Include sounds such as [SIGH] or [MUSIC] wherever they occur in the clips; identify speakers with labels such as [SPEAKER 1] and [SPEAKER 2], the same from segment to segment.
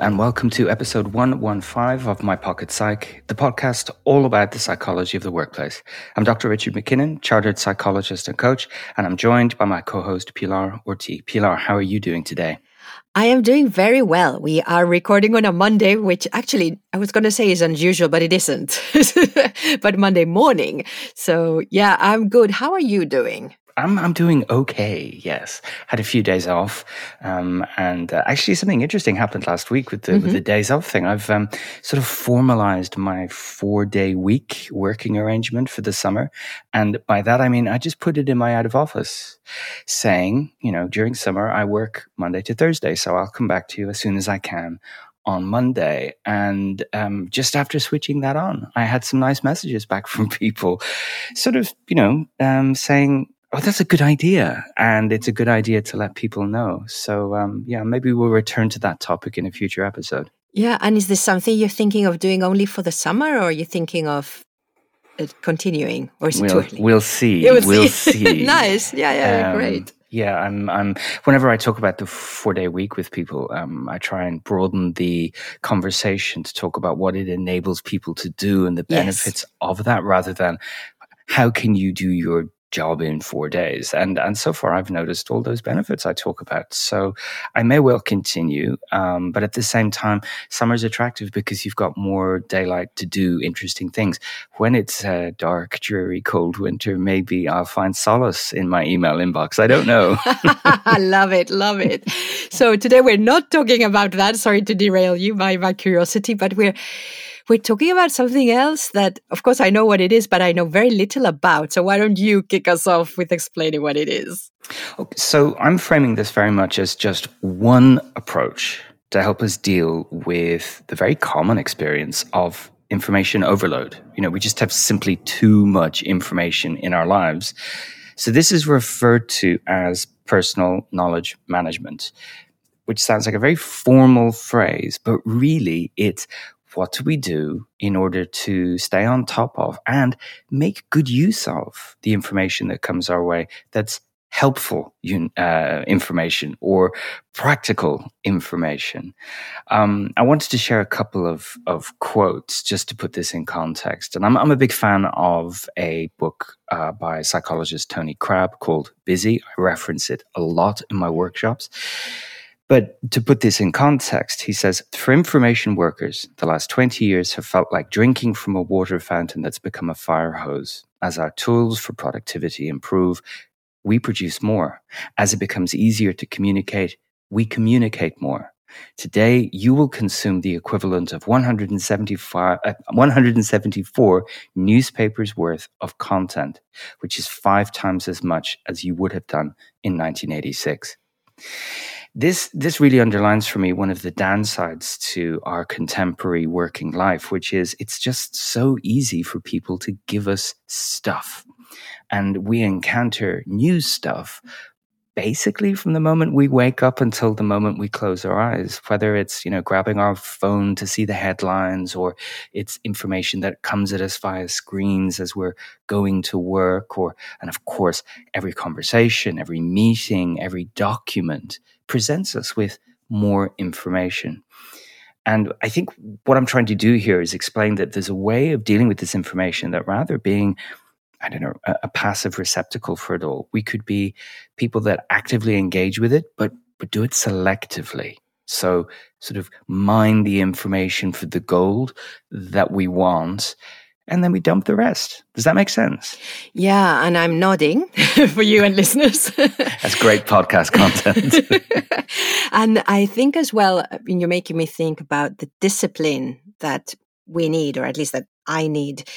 [SPEAKER 1] And welcome to episode 115 of My Pocket Psych, the podcast all about the psychology of the workplace. I'm Dr. Richard McKinnon, chartered psychologist and coach, and I'm joined by my co host, Pilar Orti. Pilar, how are you doing today?
[SPEAKER 2] I am doing very well. We are recording on a Monday, which actually I was going to say is unusual, but it isn't. [LAUGHS] but Monday morning. So, yeah, I'm good. How are you doing?
[SPEAKER 1] I'm I'm doing okay. Yes, had a few days off, um, and uh, actually something interesting happened last week with the mm-hmm. with the days off thing. I've um, sort of formalized my four day week working arrangement for the summer, and by that I mean I just put it in my out of office, saying you know during summer I work Monday to Thursday, so I'll come back to you as soon as I can on Monday. And um, just after switching that on, I had some nice messages back [LAUGHS] from people, sort of, you know, um, saying, oh, that's a good idea. And it's a good idea to let people know. So, um, yeah, maybe we'll return to that topic in a future episode.
[SPEAKER 2] Yeah. And is this something you're thinking of doing only for the summer or are you thinking of uh, continuing or is
[SPEAKER 1] we'll,
[SPEAKER 2] it too
[SPEAKER 1] early? We'll see. Yeah, [LAUGHS] we'll, we'll see. see. [LAUGHS]
[SPEAKER 2] nice. Yeah. Yeah. Um, great.
[SPEAKER 1] Yeah, I'm. I'm. Whenever I talk about the four day week with people, um, I try and broaden the conversation to talk about what it enables people to do and the benefits yes. of that, rather than how can you do your job in four days. And, and so far, I've noticed all those benefits I talk about. So I may well continue. Um, but at the same time, summer's attractive because you've got more daylight to do interesting things. When it's a dark, dreary, cold winter, maybe I'll find solace in my email inbox. I don't know.
[SPEAKER 2] I [LAUGHS] love it. Love it. So today we're not talking about that. Sorry to derail you by my curiosity, but we're we're talking about something else that, of course, I know what it is, but I know very little about. So why don't you kick us off with explaining what it is?
[SPEAKER 1] Okay, so I'm framing this very much as just one approach to help us deal with the very common experience of information overload. You know, we just have simply too much information in our lives. So this is referred to as personal knowledge management, which sounds like a very formal phrase, but really it's what do we do in order to stay on top of and make good use of the information that comes our way that's helpful uh, information or practical information. Um, I wanted to share a couple of, of quotes just to put this in context. And I'm, I'm a big fan of a book uh, by psychologist Tony Crabbe called Busy. I reference it a lot in my workshops. But to put this in context, he says, for information workers, the last 20 years have felt like drinking from a water fountain that's become a fire hose. As our tools for productivity improve, we produce more. As it becomes easier to communicate, we communicate more. Today, you will consume the equivalent of 175, uh, 174 newspapers worth of content, which is five times as much as you would have done in 1986 this this really underlines for me one of the downsides to our contemporary working life which is it's just so easy for people to give us stuff. And we encounter new stuff basically from the moment we wake up until the moment we close our eyes whether it's you know grabbing our phone to see the headlines or it's information that comes at us via screens as we're going to work or and of course every conversation every meeting every document presents us with more information and I think what I'm trying to do here is explain that there's a way of dealing with this information that rather being I don't know, a, a, passive receptacle for it all. We could be people that actively engage with it, but but do it selectively. So sort of mine the information for the gold that we want, and then we dump the rest. Does that make sense?
[SPEAKER 2] Yeah, and I'm nodding [LAUGHS] for you and listeners. [LAUGHS]
[SPEAKER 1] That's great podcast content. [LAUGHS]
[SPEAKER 2] and I think as well, you're making me think about the discipline that we need, or at least that I need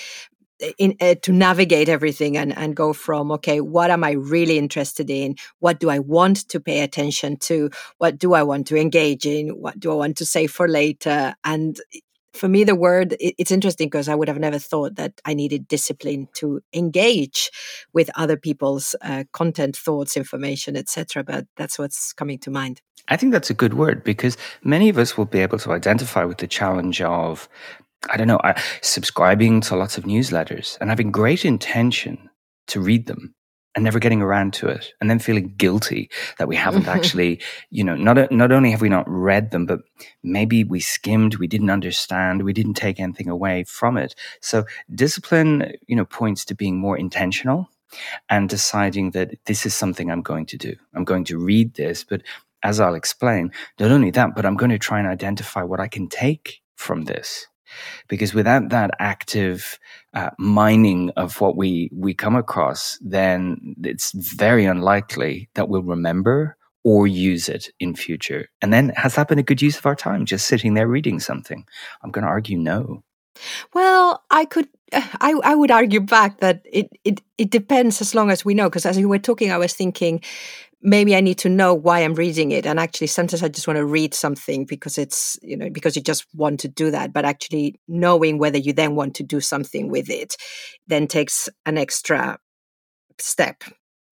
[SPEAKER 2] in, uh, to navigate everything and, and go from okay what am i really interested in what do i want to pay attention to what do i want to engage in what do i want to save for later and for me the word it, it's interesting because i would have never thought that i needed discipline to engage with other people's uh, content thoughts information etc but that's what's coming to mind.
[SPEAKER 1] I think that's a good word because many of us will be able to identify with the challenge of I don't know, subscribing to lots of newsletters and having great intention to read them and never getting around to it and then feeling guilty that we haven't [LAUGHS] actually you know not not only have we not read them but maybe we skimmed we didn't understand we didn't take anything away from it so discipline you know points to being more intentional and deciding that this is something I'm going to do. I'm going to read this, but as I'll explain, not only that, but I'm going to try and identify what I can take from this. Because without that active uh, mining of what we, we come across, then it's very unlikely that we'll remember or use it in future. And then has that been a good use of our time, just sitting there reading something? I'm going to argue no.
[SPEAKER 2] Well, I could I, I would argue back that it, it, it depends as long as we know. Because as you were talking, I was thinking maybe I need to know why I'm reading it. And actually, sometimes I just want to read something because it's, you know, because you just want to do that. But actually, knowing whether you then want to do something with it then takes an extra step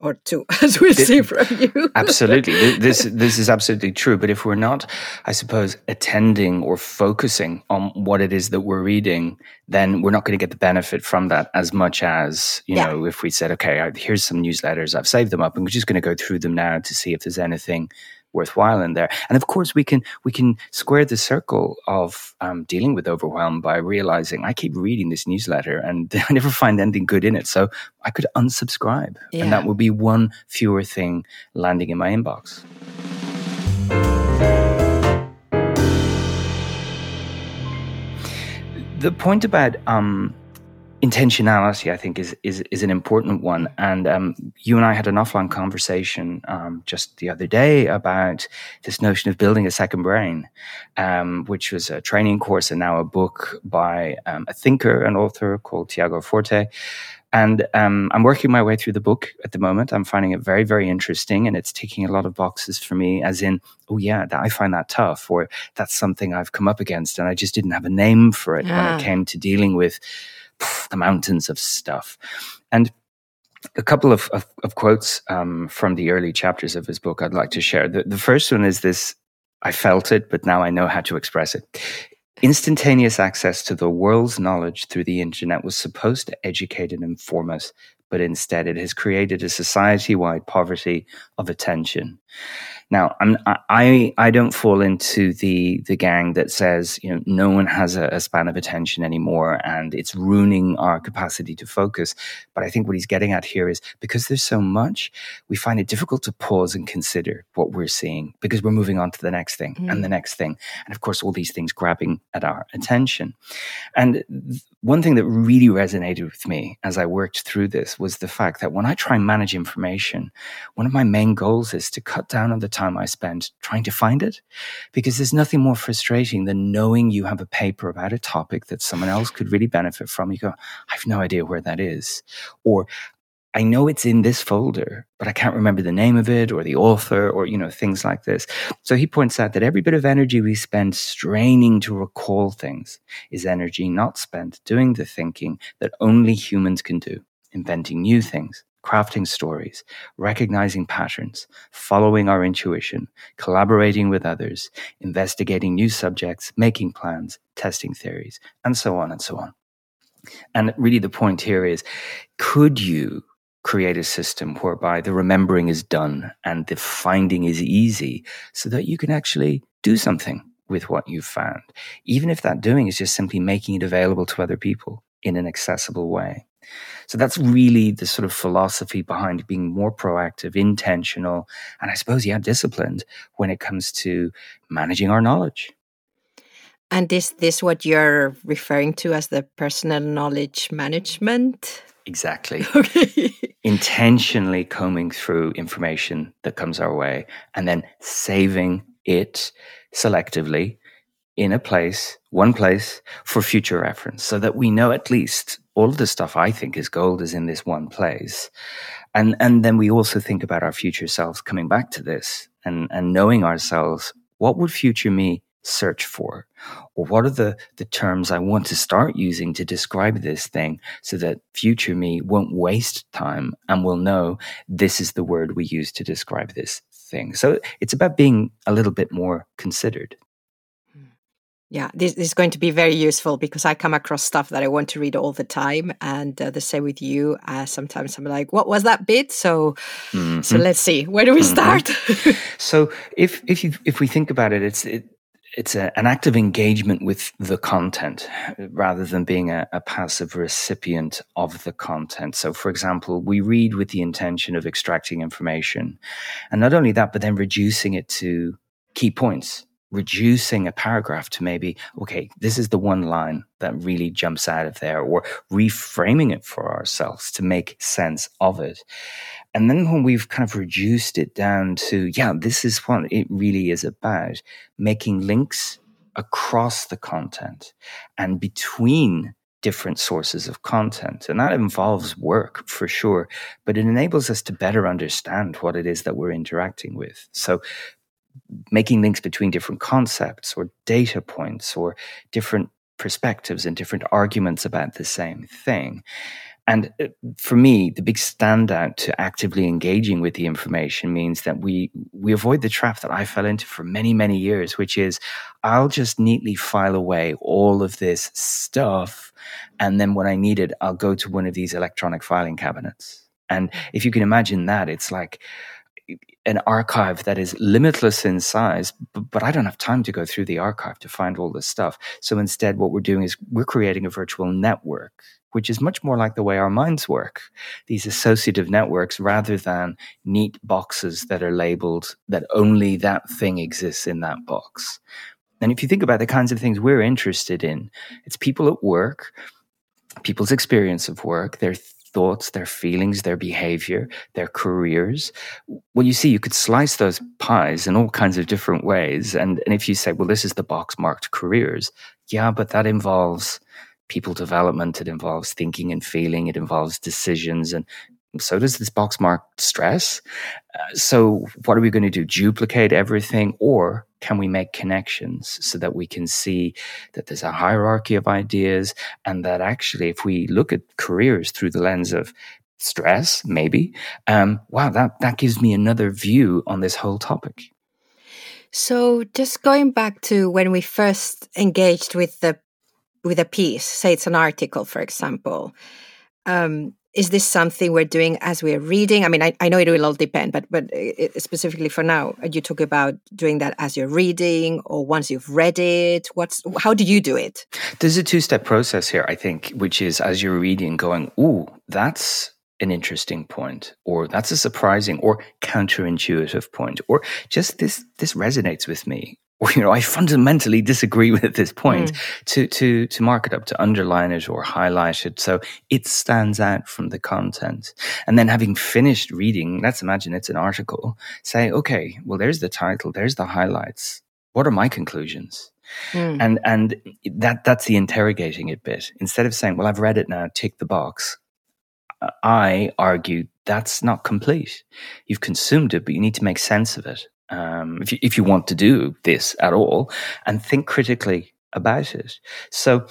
[SPEAKER 2] or two, [LAUGHS] as we see from you. [LAUGHS]
[SPEAKER 1] absolutely, this this is absolutely true. But if we're not, I suppose, attending or focusing on what it is that we're reading, then we're not going to get the benefit from that as much as you yeah. know if we said, okay, here's some newsletters, I've saved them up, and we're just going to go through them now to see if there's anything worthwhile in there. And of course, we can we can square the circle of um, dealing with overwhelm by realizing I keep reading this newsletter and [LAUGHS] I never find anything good in it, so I could unsubscribe, yeah. and that would be one fewer thing landing in my inbox. The point about um, intentionality, I think, is is is an important one. And um, you and I had an offline conversation um, just the other day about this notion of building a second brain, um, which was a training course and now a book by um, a thinker and author called Tiago Forte. And um, I'm working my way through the book at the moment. I'm finding it very, very interesting, and it's ticking a lot of boxes for me. As in, oh yeah, I find that tough, or that's something I've come up against, and I just didn't have a name for it when it came to dealing with [SIGHS] the mountains of stuff. And a couple of, of, of quotes um, from the early chapters of his book I'd like to share. The, the first one is this I felt it, but now I know how to express it. Instantaneous access to the world's knowledge through the internet was supposed to educate and inform us, but instead it has created a society wide poverty of attention. Now, I'm, I I don't fall into the the gang that says you know no one has a, a, span of attention anymore and it's ruining our capacity to focus. But I think what he's getting at here is because there's so much, we find it difficult to pause and consider what we're seeing because we're moving on to the next thing mm. and the mm. next thing, and of course all these things grabbing at our attention. And one thing that really resonated with me as I worked through this was the fact that when I try and manage information, one of my main goals is to cut down on the time I spend trying to find it. Because there's nothing more frustrating than knowing you have a paper about a topic that someone else could really benefit from. You go, I have no idea where that is. Or I know it's in this folder, but I can't remember the name of it or the author or, you know, things like this. So he points out that every bit of energy we spend straining to recall things is energy not spent doing the thinking that only humans can do, inventing new things, crafting stories, recognizing patterns, following our intuition, collaborating with others, investigating new subjects, making plans, testing theories, and so on and so on. And really, the point here is could you create a system whereby the remembering is done and the finding is easy so that you can actually do something with what you've found, even if that doing is just simply making it available to other people in an accessible way. So that's really the sort of philosophy behind being more proactive, intentional, and I suppose, yeah, disciplined when it comes to managing our knowledge.
[SPEAKER 2] And is this what you're referring to as the personal knowledge management?
[SPEAKER 1] Exactly. [LAUGHS] Okay. Intentionally combing through information that comes our way and then saving it selectively in a place, one place for future reference so that we know at least all of the stuff I think is gold is in this one place. And, and then we also think about our future selves coming back to this and, and knowing ourselves. What would future me search for? Or what are the, the terms I want to start using to describe this thing so that future me won't waste time and will know this is the word we use to describe this thing. So it's about being a little bit more considered.
[SPEAKER 2] Yeah, this, this, is going to be very useful because I come across stuff that I want to read all the time, and uh, the same with you. Uh, sometimes I'm like, "What was that bit?" So, mm-hmm. so let's see. Where do we mm-hmm.
[SPEAKER 1] start? [LAUGHS] so, if if you if we think about it, it's it, it's a, an active engagement with the content rather than being a, a, passive recipient of the content. So, for example, we read with the intention of extracting information. And not only that, but then reducing it to key points, reducing a paragraph to maybe, okay, this is the one line that really jumps out of there, or reframing it for ourselves to make sense of it. And then when we've kind of reduced it down to, yeah, this is what it really is about, making links across the content and between different sources of content. And that involves work for sure, but it enables us to better understand what it is that we're interacting with. So making links between different concepts or data points or different perspectives and different arguments about the same thing. And uh, for me, the big standout to actively engaging with the information means that we we avoid the trap that I fell into for many many years, which is I'll just neatly file away all of this stuff, and then when I need it, I'll go to one of these electronic filing cabinets. And if you can imagine that, it's like an archive that is limitless in size, but, I don't have time to go through the archive to find all this stuff. So instead, what we're doing is we're creating a virtual network which is much more like the way our minds work. These associative networks rather than neat boxes that are labeled that only that thing exists in that box. And if you think about the kinds of things we're interested in, it's people at work, people's experience of work, their thoughts, their feelings, their behavior, their careers. Well, you see, you could slice those pies in all kinds of different ways. And, and if you say, well, this is the box marked careers, yeah, but that involves people development. It involves thinking and feeling. It involves decisions. And so does this box marked stress. Uh, so, what are we going to do? Duplicate everything? Or can we make connections so that we can see that there's a hierarchy of ideas and that actually, if we look at careers through the lens of stress, maybe, um, wow, that, that gives me another view on this whole topic.
[SPEAKER 2] So, just going back to when we first engaged with the with a piece, say it's an article, for example, um, is this something we're doing as we're reading? I mean, I, I know it will all depend, but but uh, specifically for now, you talk about doing that as you're reading or once you've read it. What's how do you do it?
[SPEAKER 1] There's a two step process here, I think, which is as you're reading, going, "Ooh, that's an interesting point or that's a surprising or counterintuitive point or just this this resonates with me [LAUGHS] you know i fundamentally disagree with this point mm. to to to mark it up to underline it or highlight it so it stands out from the content and then having finished reading let's imagine it's an article say okay well there's the title there's the highlights what are my conclusions mm. and and that that's the interrogating it bit instead of saying well i've read it now tick the box I argue that's not complete. You've consumed it, but you need to make sense of it. Um, if you, if you want to do this at all, and think critically about it. So,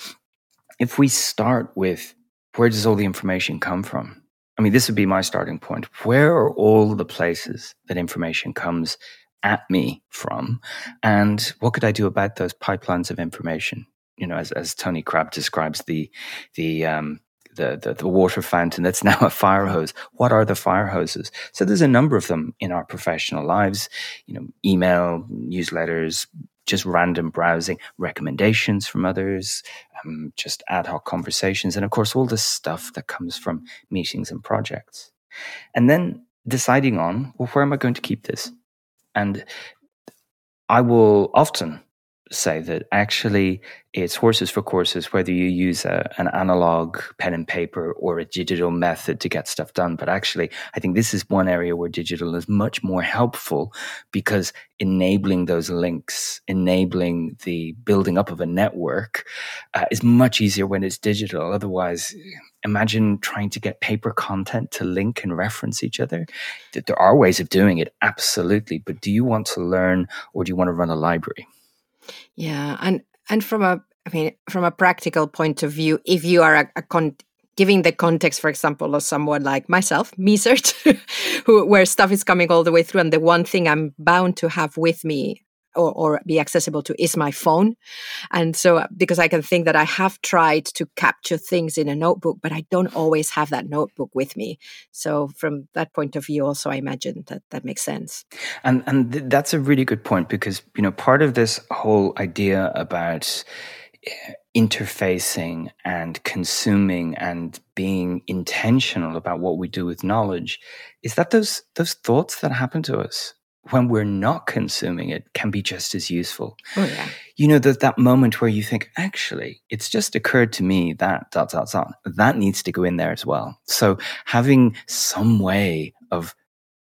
[SPEAKER 1] if we start with where does all the information come from? I mean, this would be my starting point. Where are all the places that information comes at me from? And what could I do about those pipelines of information? You know, as, as Tony Crabbe describes the, the, um, the, the, the, water fountain that's [LAUGHS] now a fire hose. What are the fire hoses? So there's a number of them in our professional lives, you know, email, newsletters, just random browsing, recommendations from others, um, just ad hoc conversations, and of course, all the stuff that comes from meetings and projects. And then deciding on, well, where am I going to keep this? And I will often say that actually it's horses for courses, whether you use a, an analog pen and paper or a digital method to get stuff done. But actually, I think this is one area where digital is much more helpful because enabling those links, enabling the building up of a network uh, is much easier when it's digital. Otherwise, imagine trying to get paper content to link and reference each other. There are ways of doing it, absolutely. But do you want to learn or do you want to run a library?
[SPEAKER 2] Yeah, and and from a I mean from a practical point of view, if you are a, a con- giving the context, for example, of someone like myself, [LAUGHS] me who where stuff is coming all the way through, and the one thing I'm bound to have with me or, or be accessible to is my phone. And so, uh, because I can think that I have tried to capture things in a notebook, but I don't always have that notebook with me. So, from that point of view, also, I imagine that that makes sense.
[SPEAKER 1] And and th- that's a really good point because you know part of this whole idea about eh, interfacing and consuming and being intentional about what we do with knowledge is that those those thoughts that happen to us when we're not consuming it can be just as useful.
[SPEAKER 2] Oh, yeah.
[SPEAKER 1] You know, that that moment where you think, actually, it's just occurred to me that dot dot dot that needs to go in there as well. So having some way of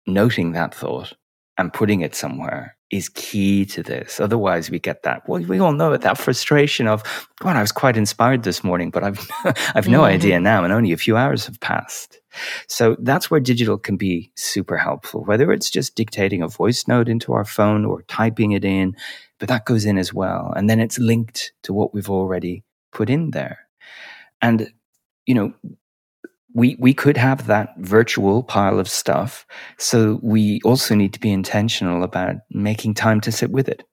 [SPEAKER 1] noting that thought and putting it somewhere is key to this. Otherwise, we get that. Well, we all know it. That frustration of, God, I was quite inspired this morning, but I've [LAUGHS] I've no mm-hmm. idea now, and only a few hours have passed. So that's where digital can be super helpful. Whether it's just dictating a voice note into our phone or typing it in, but that goes in as well, and then it's linked to what we've already put in there. And you know, we we could have that virtual pile of stuff. So we also need to be intentional about making time to sit with it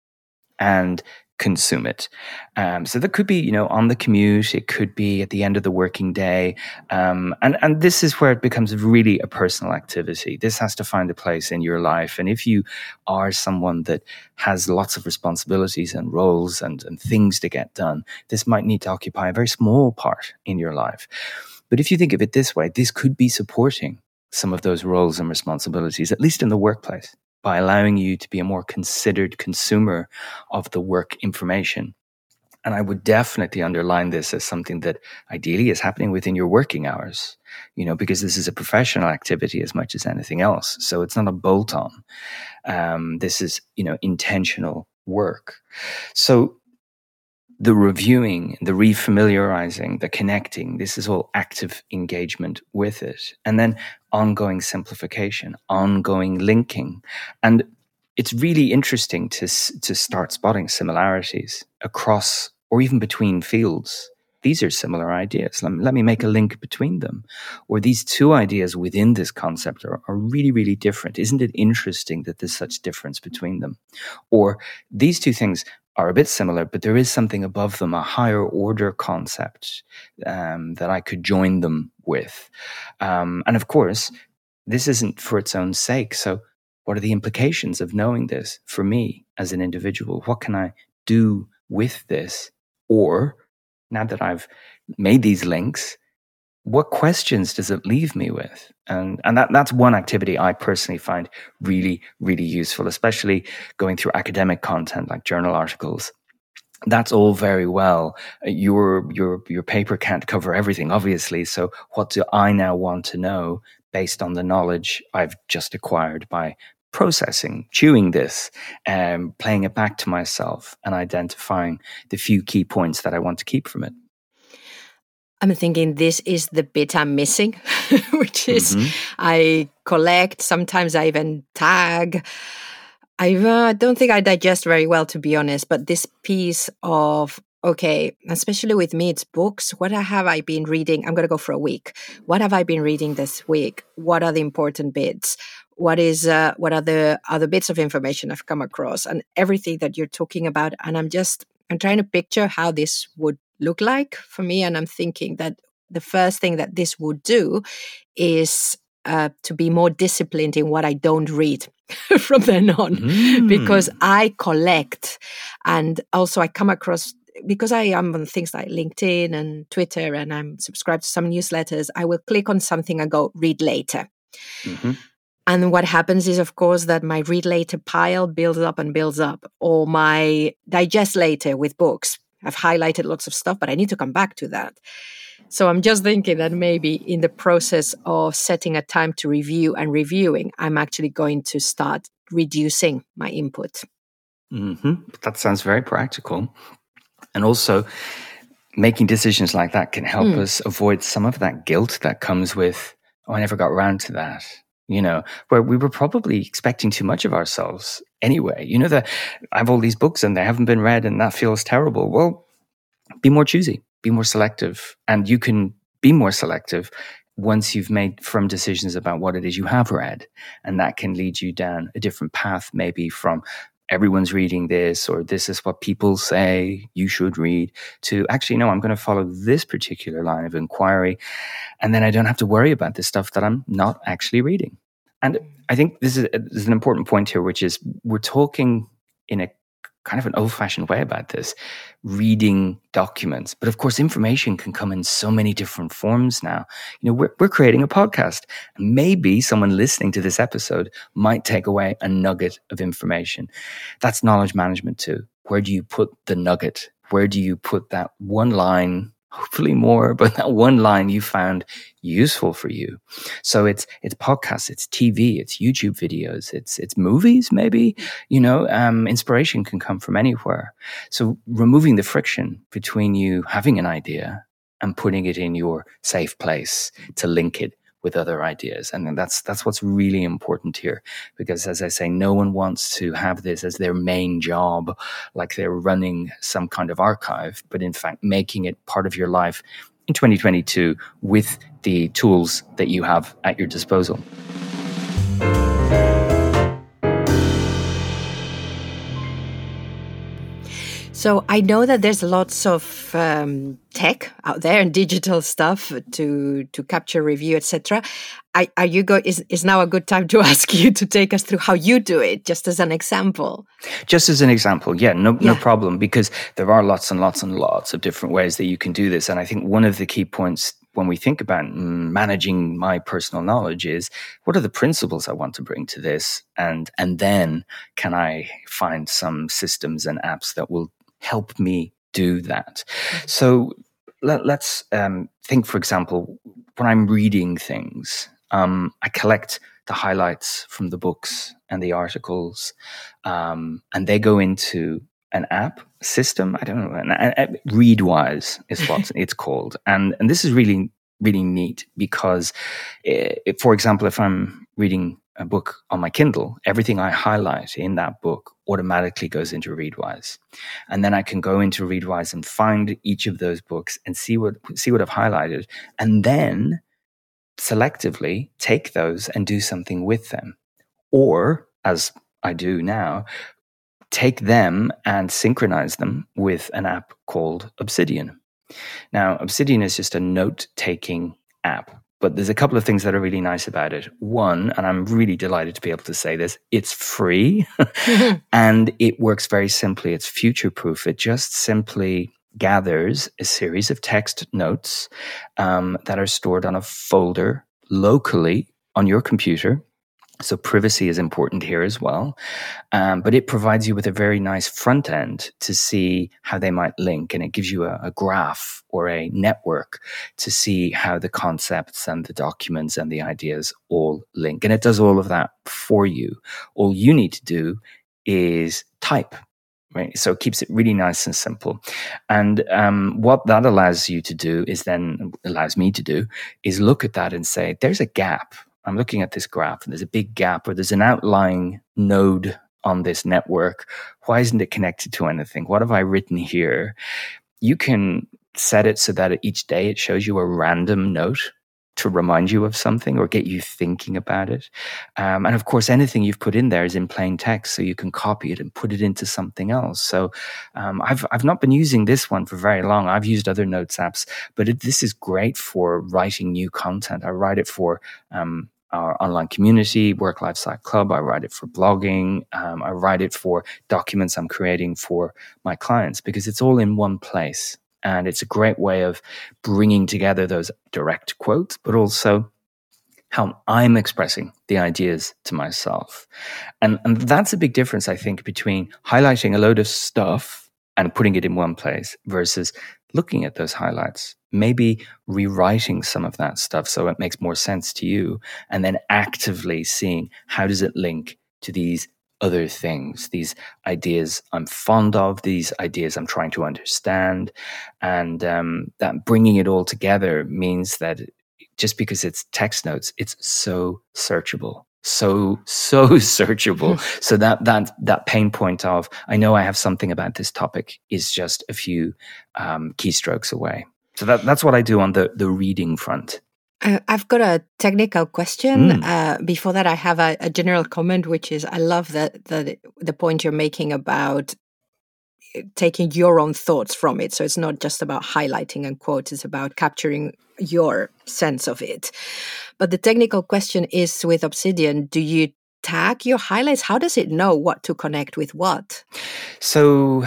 [SPEAKER 1] and consume it. Um, so that could be you know on the commute it could be at the end of the working day. Um, and and this is where it becomes really a personal activity. This has to find a place in your life. And if you are someone that has lots of responsibilities and roles and, and things to get done this might need to occupy a very small part in your life but if you think of it this way, this could be supporting some of those roles and responsibilities, at least in the workplace, by allowing you to be a more considered consumer of the work information. And I would definitely underline this as something that ideally is happening within your working hours, you know, because this is a professional activity as much as anything else. So it's not a bolt on. Um, this is, you know, intentional work. So the reviewing, the refamiliarizing, the connecting, this is all active engagement with it. And then ongoing simplification, ongoing linking. And it's really interesting to, to start spotting similarities across or even between fields. These are similar ideas. Let me, let me make a link between them. Or these two ideas within this concept are, are really, really different. Isn't it interesting that there's such difference between them? Or these two things are a bit similar, but there is something above them, a higher order concept um, that I could join them with. Um, and of course, this isn't for its own sake. So, what are the implications of knowing this for me as an individual? What can I do with this? Or now that I've made these links, what questions does it leave me with? And and that that's one activity I personally find really really useful, especially going through academic content like journal articles. That's all very well. Your your your paper can't cover everything, obviously. So what do I now want to know based on the knowledge I've just acquired by processing, chewing this, and um, playing it back to myself, and identifying the few key points that I want to keep from it?
[SPEAKER 2] I'm thinking this is the bit I'm missing, [LAUGHS] which is mm-hmm. I collect, sometimes I even tag. I uh, don't think I digest very well, to be honest, but this piece of, okay, especially with me, it's books. What have I been reading? I'm going to go for a week. What have I been reading this week? What are the important bits? What is uh, what are the other bits of information I've come across and everything that you're talking about? And I'm just I'm trying to picture how this would look like for me. And I'm thinking that the first thing that this would do is uh, to be more disciplined in what I don't read [LAUGHS] from then on, mm. because I collect and also I come across. Because I am on things like LinkedIn and Twitter and I'm subscribed to some newsletters, I will click on something and go read later. Mm-hmm. And what happens is, of course, that my read later pile builds up and builds up, or my digest later with books I've highlighted lots of stuff, but I need to come back to that. So I'm just thinking that maybe in the process of setting a time to review and reviewing, I'm actually going to start reducing my input.
[SPEAKER 1] Mm-hmm. That sounds very practical. And also, making decisions like that can help mm. us avoid some of that guilt that comes with, oh, I never got around to that you know, where we were probably expecting too much of ourselves anyway. You know, that I have all these books and they haven't been read and that feels terrible. Well, be more choosy, be more selective, and you can be more selective once you've made firm decisions about what it is you have read. And that can lead you down a different path, maybe from everyone's reading this or this is what people say you should read to actually no i'm going to follow this particular line of inquiry and then i don't have to worry about this stuff that i'm not actually reading. And mm. i think this is, this is an important point here which is we're talking in a kind of an old fashioned way about this reading documents. But of course, information can come in so many different forms now. You know, we're, we're creating a podcast. Maybe someone listening to this episode might take away a nugget of information. That's knowledge management too. Where do you put the nugget? Where do you put that one line hopefully more, but that one line you found useful for you. So it's it's podcasts, it's TV, it's YouTube videos, it's it's movies, maybe. You know, um, inspiration can come from anywhere. So removing the friction between you having an idea and putting it in your safe place to link it with other ideas. And that's that's what's really important here. Because as I say, no one wants to have this as their main job, like they're running some kind of archive, but in fact making it part of your life in 2022 with the tools that you have at your disposal.
[SPEAKER 2] So I know that there's lots of um, tech out there and digital stuff to to capture, review, etc. Are, you go? Is is now a good time to [LAUGHS] ask you to take us through how you do it, just as an example?
[SPEAKER 1] Just as an example, yeah, no, yeah. no problem, because there are lots and lots and lots of different ways that you can do this, and I think one of the key points when we think about managing my personal knowledge is what are the principles I want to bring to this and and then can I find some systems and apps that will help me do that. So let, us um, think, for example, when I'm reading things, um, I collect the highlights from the books and the articles, um, and they go into an app system. I don't know, an, an, Readwise is what [LAUGHS] it's called, and and this is really really neat because, it, eh, for example, if I'm reading a book on my Kindle, everything I highlight in that book automatically goes into Readwise. And then I can go into Readwise and find each of those books and see what see what I've highlighted and then selectively take those and do something with them. Or as I do now, take them and synchronize them with an app called Obsidian. Now, Obsidian is just a note taking app but there's a couple of things that are really nice about it. One, and I'm really delighted to be able to say this, it's free [LAUGHS] and it works very simply. It's future proof. It just simply gathers a series of text notes um, that are stored on a folder locally on your computer so privacy is important here as well. Um, but it provides you with a very nice front end to see how they might link. And it gives you a, a, graph or a network to see how the concepts and the documents and the ideas all link. And it does all of that for you. All you need to do is type. Right. So it keeps it really nice and simple. And um, what that allows you to do is then allows me to do is look at that and say, there's a gap I'm looking at this graph and there's a big gap or there's an outlying node on this network. Why isn't it connected to anything? What have I written here? You can set it so that each day it shows you a random note to remind you of something or get you thinking about it. Um, and of course, anything you've put in there is in plain text, so you can copy it and put it into something else. So um, I've I've not been using this one for very long. I've used other notes apps, but it, this is great for writing new content. I write it for um, our online community, Work Life Cycle Club. I write it for blogging. Um, I write it for documents I'm creating for my clients because it's all in one place. And it's a great way of bringing together those direct quotes, but also how I'm expressing the ideas to myself. And, and that's a big difference, I think, between highlighting a load of stuff and putting it in one place versus looking at those highlights, maybe rewriting some of that stuff so it makes more sense to you, and then actively seeing how does it link to these other things, these ideas I'm fond of, these ideas I'm trying to understand. And um, that bringing it all together means that just because it's text notes, it's so searchable so so [LAUGHS] searchable [LAUGHS] so that that that pain point of i know i have something about this topic is just a few um, keystrokes away so that that's what i do on the the reading front
[SPEAKER 2] Uh, I've got a technical question. Mm. Uh, before that, I have a, a, general comment, which is I love that the the point you're making about taking your own thoughts from it. So it's not just about highlighting and quotes; it's about capturing your sense of it. But the technical question is with Obsidian: Do you tag your highlights? How does it know what to connect with what?
[SPEAKER 1] So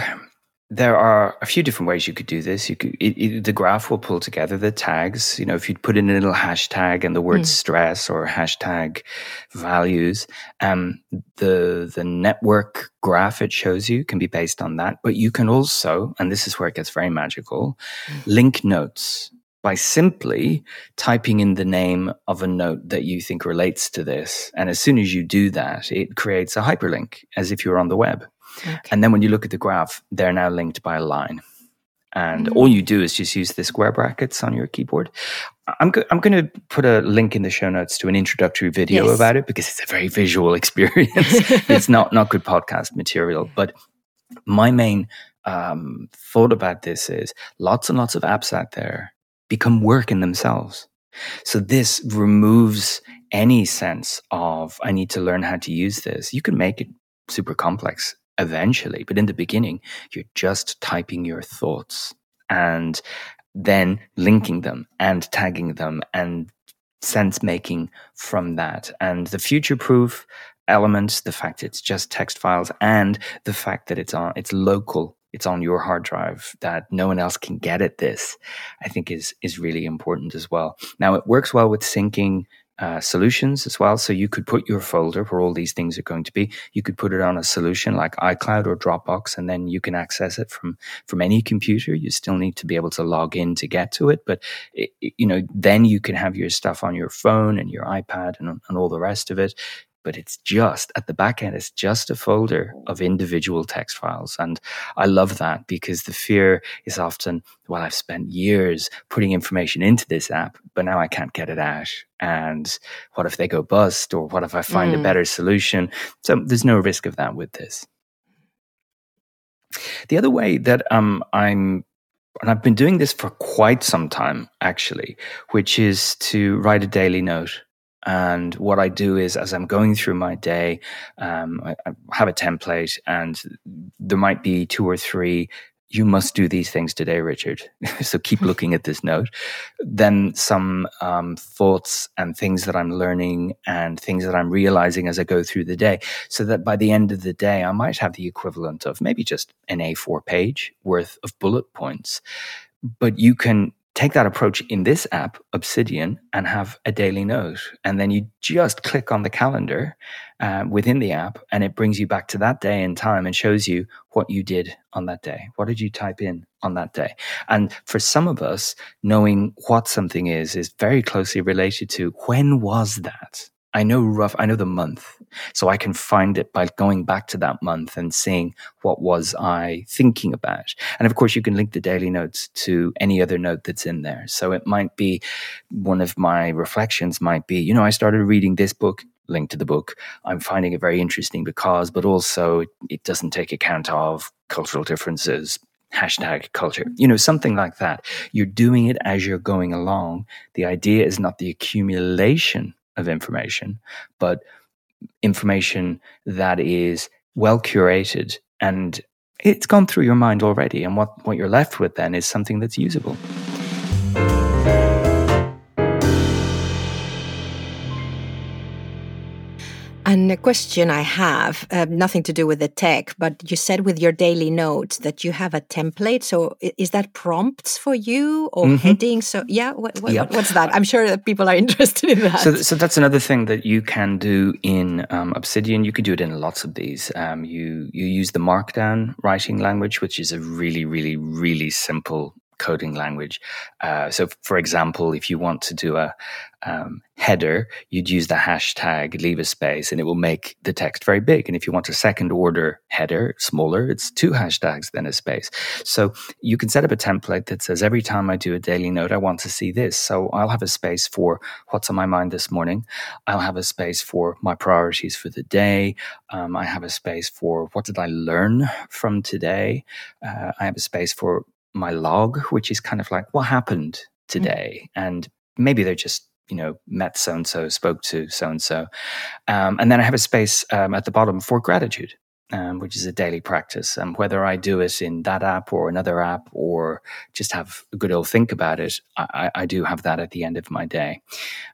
[SPEAKER 1] there are a few different ways you could do this. You could it, it, the graph will pull together the tags. You know, if you'd put in a little hashtag and the word mm. stress or hashtag values, um, the the network graph it shows you can be based on that. But you can also, and this is where it gets very magical, mm. link notes by simply typing in the name of a note that you think relates to this. And as soon as you do that, it creates a hyperlink as if you're on the web. Okay. And then when you look at the graph, they're now linked by a line. And mm-hmm. all you do is just use the square brackets on your keyboard. I'm, go- I'm going to put a link in the show notes to an introductory video yes. about it because it's a very visual [LAUGHS] experience. [LAUGHS] it's not, not good podcast material. But my main um, thought about this is lots and lots of apps out there become work in themselves. So this removes any sense of I need to learn how to use this. You can make it super complex eventually. But in the beginning, you're just typing your thoughts and then linking them and tagging them and sense making from that. And the future proof elements, the fact it's just text files and the fact that it's on, it's local it's on your hard drive that no one else can get at this i think is is really important as well now it works well with syncing uh, solutions as well. So you could put your folder where all these things are going to be. You could put it on a solution like iCloud or Dropbox, and then you can access it from from any computer. You still need to be able to log in to get to it, but it, you know then you can have your stuff on your phone and your iPad and, and all the rest of it but it's just at the back end, it's just a folder of individual text files. And I love that because the fear is often, well, I've spent years putting information into this app, but now I can't get it out. And what if they go bust? Or what if I find mm. a better solution? So there's no risk of that with this. The other way that um, I'm and I've been doing this for quite some time actually, which is to write a daily note and what I do is, as I'm going through my day, um, I, I, have a template, and there might be two or three. You must do these things today, Richard. [LAUGHS] so keep looking at this note. Then some um, thoughts and things that I'm learning and things that I'm realizing as I go through the day, so that by the end of the day, I might have the equivalent of maybe just an A4 page worth of bullet points. But you can take that approach in this app, Obsidian, and have a daily note. And then you just click on the calendar uh, within the app, and it brings you back to that day and time and shows you what you did on that day. What did you type in on that day? And for some of us, knowing what something is is very closely related to when was that? I know rough, I know the month. So I can find it by going back to that month and seeing what was I thinking about. And of course, you can link the daily notes to any other note that's in there. So it might be one of my reflections might be, you know, I started reading this book link to the book. I'm finding it very interesting because, but also it doesn't take account of cultural differences, hashtag culture, you know, something like that. You're doing it as you're going along. The idea is not the accumulation of information, but information that is well curated and it's gone through your mind already. And what, what you're left with then is something that's usable.
[SPEAKER 2] And a question I have, uh, nothing to do with the tech, but you said with your daily notes that you have a template. So is that prompts for you or mm-hmm. headings? So yeah, what, what, yep. what's that? I'm sure that people are [LAUGHS] interested in that.
[SPEAKER 1] So, so that's another thing that you can do in um, Obsidian. You can do it in lots of these. Um, you you use the Markdown writing language, which is a really, really, really simple coding language. Uh, so, for example, if you want to do a um, header, you'd use the hashtag leave a space and it will make the text very big. And if you want a second order header, smaller, it's two hashtags, then a space. So you can set up a template that says every time I do a daily note, I want to see this. So I'll have a space for what's on my mind this morning. I'll have a space for my priorities for the day. Um, I have a space for what did I learn from today. Uh, I have a space for my log, which is kind of like what happened mm. today. Mm. And maybe they're just you know, met so and so, spoke to so and so. And then I have a space um, at the bottom for gratitude. Um, which is a daily practice. And whether I do it in that app or another app or just have a good old think about it, I, I, do have that at the end of my day.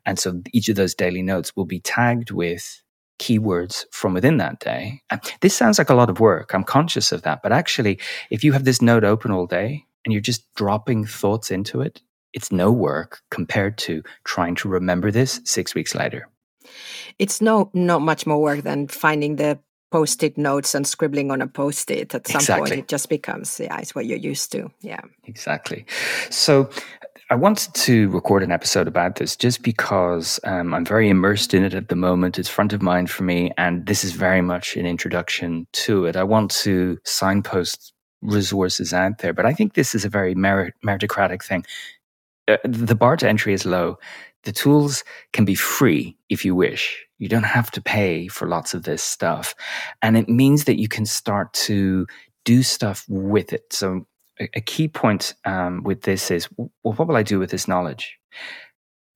[SPEAKER 1] And so each of those daily notes will be tagged with keywords from within that day. And this sounds like a lot of work. I'm conscious of that. But actually, if you have this note open all day and you're just dropping thoughts into it, it's no work compared to trying to remember this six weeks later.
[SPEAKER 2] It's no not much more work than finding the post-it notes and scribbling on a post-it at some exactly. point it just becomes yeah it's what you're used to yeah
[SPEAKER 1] exactly so I wanted to record an episode about this just because um, I'm very immersed in it at the moment. It's front of mind for me, and this is very much an introduction to it. I want to signpost resources out there, but I think this is a very merit- meritocratic thing. Uh, the bar to entry is low. The tools can be free if you wish. You don't have to pay for lots of this stuff. And it means that you can start to do stuff with it. So a key point um, with this is well, what will I do with this knowledge?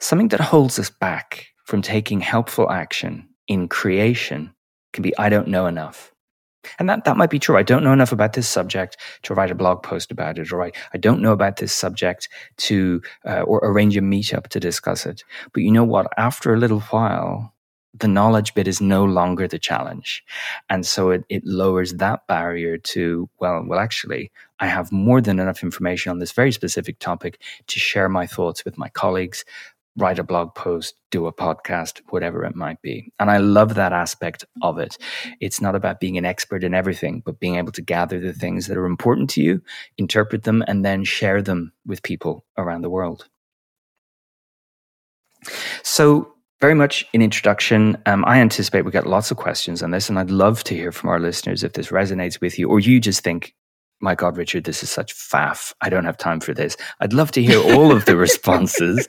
[SPEAKER 1] Something that holds us back from taking helpful action in creation can be I don't know enough. And that, that might be true. I don't know enough about this subject to write a blog post about it, or I, I don't know about this subject to uh, or arrange a meetup to discuss it. But you know what? After a little while, the knowledge bit is no longer the challenge. And so it, it lowers that barrier to, well, well, actually, I have more than enough information on this very specific topic to share my thoughts with my colleagues, write a blog post, do a podcast, whatever it might be. And I love that aspect of it. It's not about being an expert in everything, but being able to gather the things that are important to you, interpret them, and then share them with people around the world. So very much in introduction. Um, I anticipate we get lots of questions on this, and I'd love to hear from our listeners if this resonates with you, or you just think, my God, Richard, this is such faff. I don't have time for this. I'd love to hear all of the [LAUGHS] responses.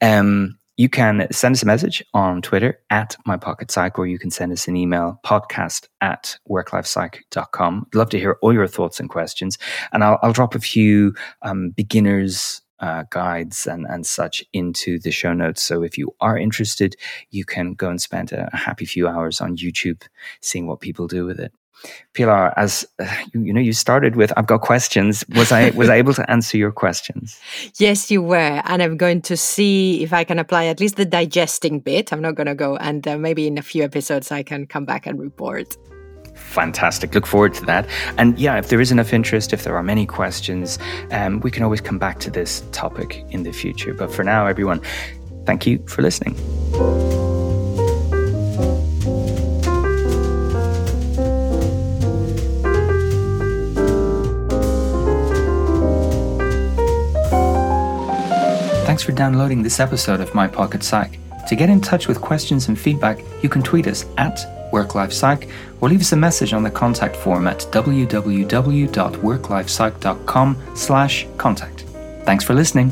[SPEAKER 1] Um, you can send us a message on Twitter at my pocket psych, or you can send us an email podcast at worklifepsych.com. I'd love to hear all your thoughts and questions. And I'll, I'll drop a few um, beginners uh, guides and, and such into the show notes. So if you are interested, you can go and spend a, a happy few hours on YouTube seeing what people do with it. Pilar, as uh, you, you, know, you started with "I've got questions." Was I was I able to answer your questions? [LAUGHS]
[SPEAKER 2] Yes, you were, and I'm going to see if I can apply at least the digesting bit. I'm not going to go, and uh, maybe in a few episodes I can come back and report
[SPEAKER 1] fantastic. Look forward to that. And yeah, if there is enough interest, if there are many questions, um, we can always come back to this topic in the future. But for now, everyone, thank you for listening. Thanks for downloading this episode of My Pocket Psych. To get in touch with questions and feedback, you can tweet us at WorkLifePsych or leave us a message on the contact form at www.worklifepsych.com slash contact. Thanks for listening.